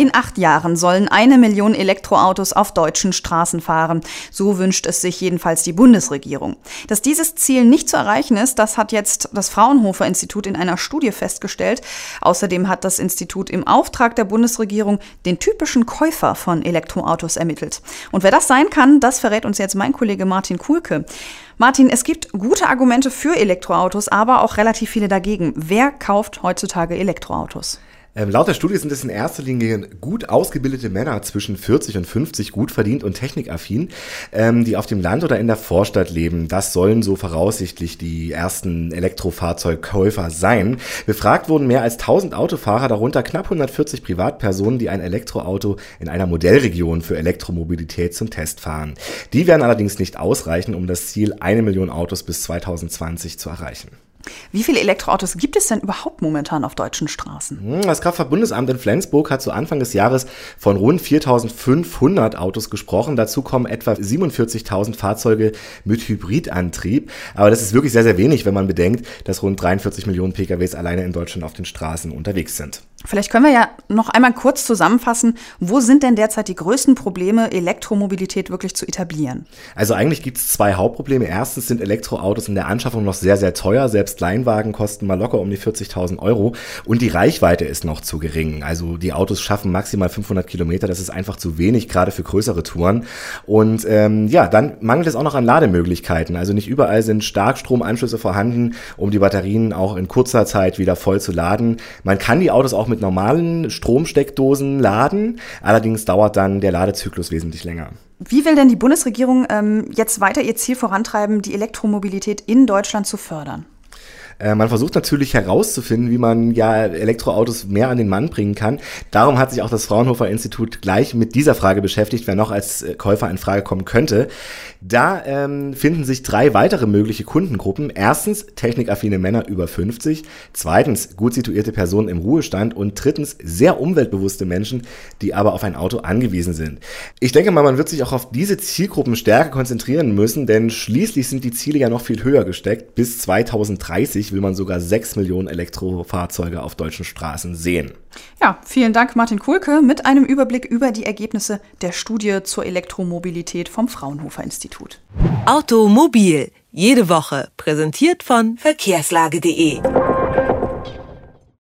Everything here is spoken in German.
In acht Jahren sollen eine Million Elektroautos auf deutschen Straßen fahren. So wünscht es sich jedenfalls die Bundesregierung. Dass dieses Ziel nicht zu erreichen ist, das hat jetzt das Fraunhofer Institut in einer Studie festgestellt. Außerdem hat das Institut im Auftrag der Bundesregierung den typischen Käufer von Elektroautos ermittelt. Und wer das sein kann, das verrät uns jetzt mein Kollege Martin Kuhlke. Martin, es gibt gute Argumente für Elektroautos, aber auch relativ viele dagegen. Wer kauft heutzutage Elektroautos? Ähm, laut der Studie sind es in erster Linie gut ausgebildete Männer zwischen 40 und 50, gut verdient und technikaffin, ähm, die auf dem Land oder in der Vorstadt leben. Das sollen so voraussichtlich die ersten Elektrofahrzeugkäufer sein. Befragt wurden mehr als 1000 Autofahrer, darunter knapp 140 Privatpersonen, die ein Elektroauto in einer Modellregion für Elektromobilität zum Test fahren. Die werden allerdings nicht ausreichen, um das Ziel, eine Million Autos bis 2020 zu erreichen. Wie viele Elektroautos gibt es denn überhaupt momentan auf deutschen Straßen? Hm, das Kraftfahrtbundesamt in Flensburg hat zu Anfang des Jahres von rund 4.500 Autos gesprochen. Dazu kommen etwa 47.000 Fahrzeuge mit Hybridantrieb. Aber das ist wirklich sehr, sehr wenig, wenn man bedenkt, dass rund 43 Millionen PKWs alleine in Deutschland auf den Straßen unterwegs sind. Vielleicht können wir ja noch einmal kurz zusammenfassen, wo sind denn derzeit die größten Probleme, Elektromobilität wirklich zu etablieren? Also eigentlich gibt es zwei Hauptprobleme. Erstens sind Elektroautos in der Anschaffung noch sehr, sehr teuer. Selbst Kleinwagen kosten mal locker um die 40.000 Euro. Und die Reichweite ist noch zu gering. Also die Autos schaffen maximal 500 Kilometer. Das ist einfach zu wenig, gerade für größere Touren. Und ähm, ja, dann mangelt es auch noch an Lademöglichkeiten. Also nicht überall sind Starkstromanschlüsse vorhanden, um die Batterien auch in kurzer Zeit wieder voll zu laden. Man kann die Autos auch mit normalen Stromsteckdosen laden. Allerdings dauert dann der Ladezyklus wesentlich länger. Wie will denn die Bundesregierung ähm, jetzt weiter ihr Ziel vorantreiben, die Elektromobilität in Deutschland zu fördern? Äh, man versucht natürlich herauszufinden, wie man ja Elektroautos mehr an den Mann bringen kann. Darum hat sich auch das Fraunhofer Institut gleich mit dieser Frage beschäftigt, wer noch als äh, Käufer in Frage kommen könnte. Da ähm, finden sich drei weitere mögliche Kundengruppen. Erstens technikaffine Männer über 50, zweitens gut situierte Personen im Ruhestand und drittens sehr umweltbewusste Menschen, die aber auf ein Auto angewiesen sind. Ich denke mal, man wird sich auch auf diese Zielgruppen stärker konzentrieren müssen, denn schließlich sind die Ziele ja noch viel höher gesteckt. Bis 2030 will man sogar 6 Millionen Elektrofahrzeuge auf deutschen Straßen sehen. Ja, vielen Dank, Martin Kulke, mit einem Überblick über die Ergebnisse der Studie zur Elektromobilität vom Fraunhofer Institut. Automobil, jede Woche, präsentiert von verkehrslage.de.